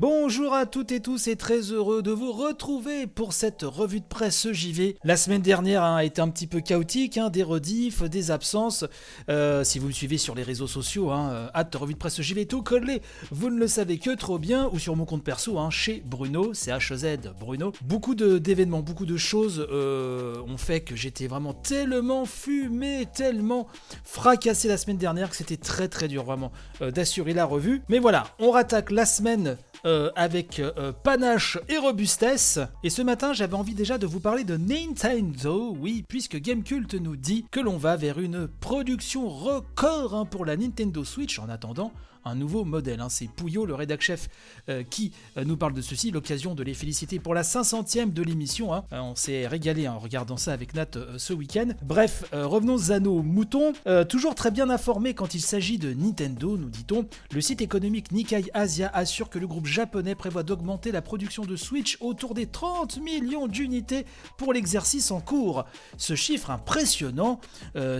Bonjour à toutes et tous et très heureux de vous retrouver pour cette revue de presse JV. La semaine dernière hein, a été un petit peu chaotique, hein, des rediffs, des absences. Euh, si vous me suivez sur les réseaux sociaux, hein, euh, revue de presse JV tout collé, vous ne le savez que trop bien, ou sur mon compte perso, hein, chez Bruno, c'est HZ Bruno. Beaucoup d'événements, beaucoup de choses euh, ont fait que j'étais vraiment tellement fumé, tellement fracassé la semaine dernière que c'était très très dur vraiment d'assurer la revue. Mais voilà, on rattaque la semaine euh, avec euh, panache et robustesse. Et ce matin, j'avais envie déjà de vous parler de Nintendo, oui, puisque Gamecult nous dit que l'on va vers une production record hein, pour la Nintendo Switch en attendant un nouveau modèle. Hein. C'est Pouillot, le rédac chef, euh, qui nous parle de ceci. L'occasion de les féliciter pour la 500e de l'émission. Hein. On s'est régalé en regardant ça avec Nat ce week-end. Bref, revenons à nos moutons. toujours très bien informé quand il s'agit de Nintendo, nous dit-on. Le site économique Nikkei Asia assure que le groupe japonais prévoit d'augmenter la production de Switch autour des 30 millions d'unités pour l'exercice en cours. Ce chiffre impressionnant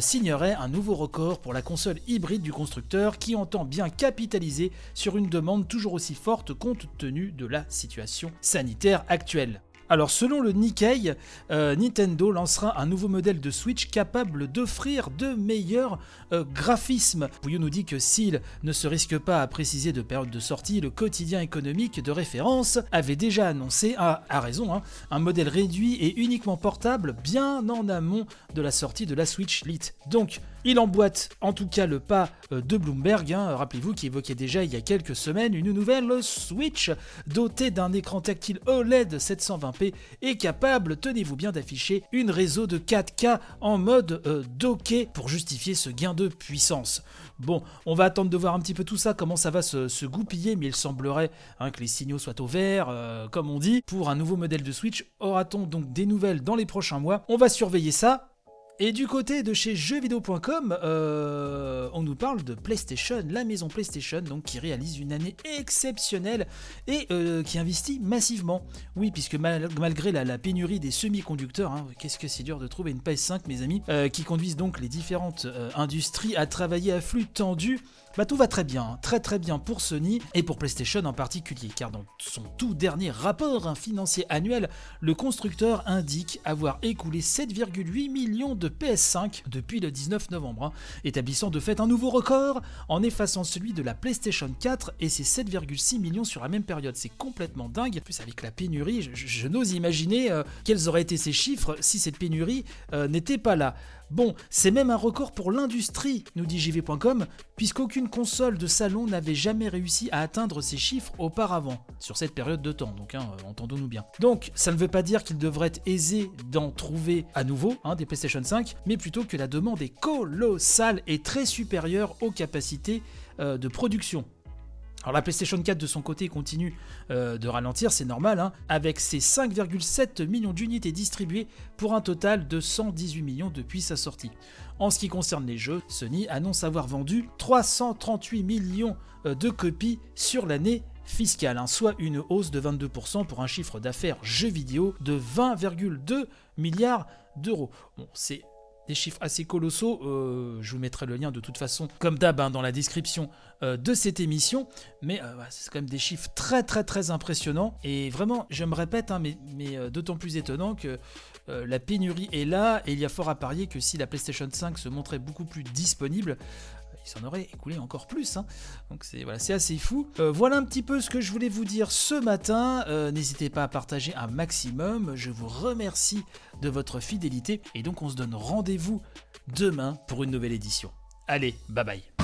signerait un nouveau record pour la console hybride du constructeur qui entend bien capitaliser capitaliser sur une demande toujours aussi forte compte tenu de la situation sanitaire actuelle. Alors selon le Nikkei, euh, Nintendo lancera un nouveau modèle de Switch capable d'offrir de meilleurs euh, graphismes. Pouillot nous dit que s'il ne se risque pas à préciser de période de sortie, le quotidien économique de référence avait déjà annoncé, à, raison, hein, un modèle réduit et uniquement portable bien en amont de la sortie de la Switch Lite. Donc il emboîte en tout cas le pas euh, de Bloomberg, hein. rappelez-vous qui évoquait déjà il y a quelques semaines une nouvelle Switch dotée d'un écran tactile OLED 720p et capable, tenez-vous bien, d'afficher une réseau de 4K en mode euh, pour justifier ce gain de puissance. Bon, on va attendre de voir un petit peu tout ça, comment ça va se, goupiller, mais il semblerait hein, que les signaux soient au vert, euh, comme on dit, pour un nouveau modèle de Switch. Aura-t-on donc des nouvelles dans les prochains mois? On va surveiller ça. Et du côté de chez jeuxvideo.com, euh, on nous parle de PlayStation, la maison PlayStation, donc qui réalise une année exceptionnelle et euh, qui investit massivement. Oui, puisque malgré la, pénurie des semi-conducteurs, hein, qu'est-ce que c'est dur de trouver une PS5, mes amis, euh, qui conduisent donc les différentes industries à travailler à flux tendu bah tout va très bien, très très bien pour Sony et pour PlayStation en particulier, car dans son tout dernier rapport financier annuel, le constructeur indique avoir écoulé 7,8 millions de PS5 depuis le 19 novembre, hein, établissant de fait un nouveau record en effaçant celui de la PlayStation 4 et ses 7,6 millions sur la même période. C'est complètement dingue. En plus, avec la pénurie, je, n'ose imaginer euh, quels auraient été ces chiffres si cette pénurie euh, n'était pas là. Bon, c'est même un record pour l'industrie, nous dit JV.com, puisqu'aucune console de salon n'avait jamais réussi à atteindre ces chiffres auparavant, sur cette période de temps, donc hein, euh, entendons-nous bien. Donc, ça ne veut pas dire qu'il devrait être aisé d'en trouver à nouveau hein, des PlayStation 5, mais plutôt que la demande est colossale et très supérieure aux capacités euh, de production. Alors la PlayStation 4 de son côté continue euh, de ralentir, c'est normal, hein, avec ses 5,7 millions d'unités distribuées pour un total de 118 millions depuis sa sortie. En ce qui concerne les jeux, Sony annonce avoir vendu 338 millions euh, de copies sur l'année fiscale, hein, soit une hausse de 22% pour un chiffre d'affaires jeux vidéo de 20,2 milliards d'euros. Bon, c'est des chiffres assez colossaux. Euh, je vous mettrai le lien de toute façon, comme d'hab, hein, dans la description euh, de cette émission. Mais euh, c'est quand même des chiffres très très très impressionnants. Et vraiment, je me répète, hein, mais, mais d'autant plus étonnant que la pénurie est là. Et il y a fort à parier que si la PlayStation 5 se montrait beaucoup plus disponible, il s'en aurait écoulé encore plus. Hein. Donc c'est voilà, assez fou. Euh, voilà un petit peu ce que je voulais vous dire ce matin. Euh, n'hésitez pas à partager un maximum. Je vous remercie de votre fidélité. Et donc on se donne rendez-vous demain pour une nouvelle édition. Allez, bye bye.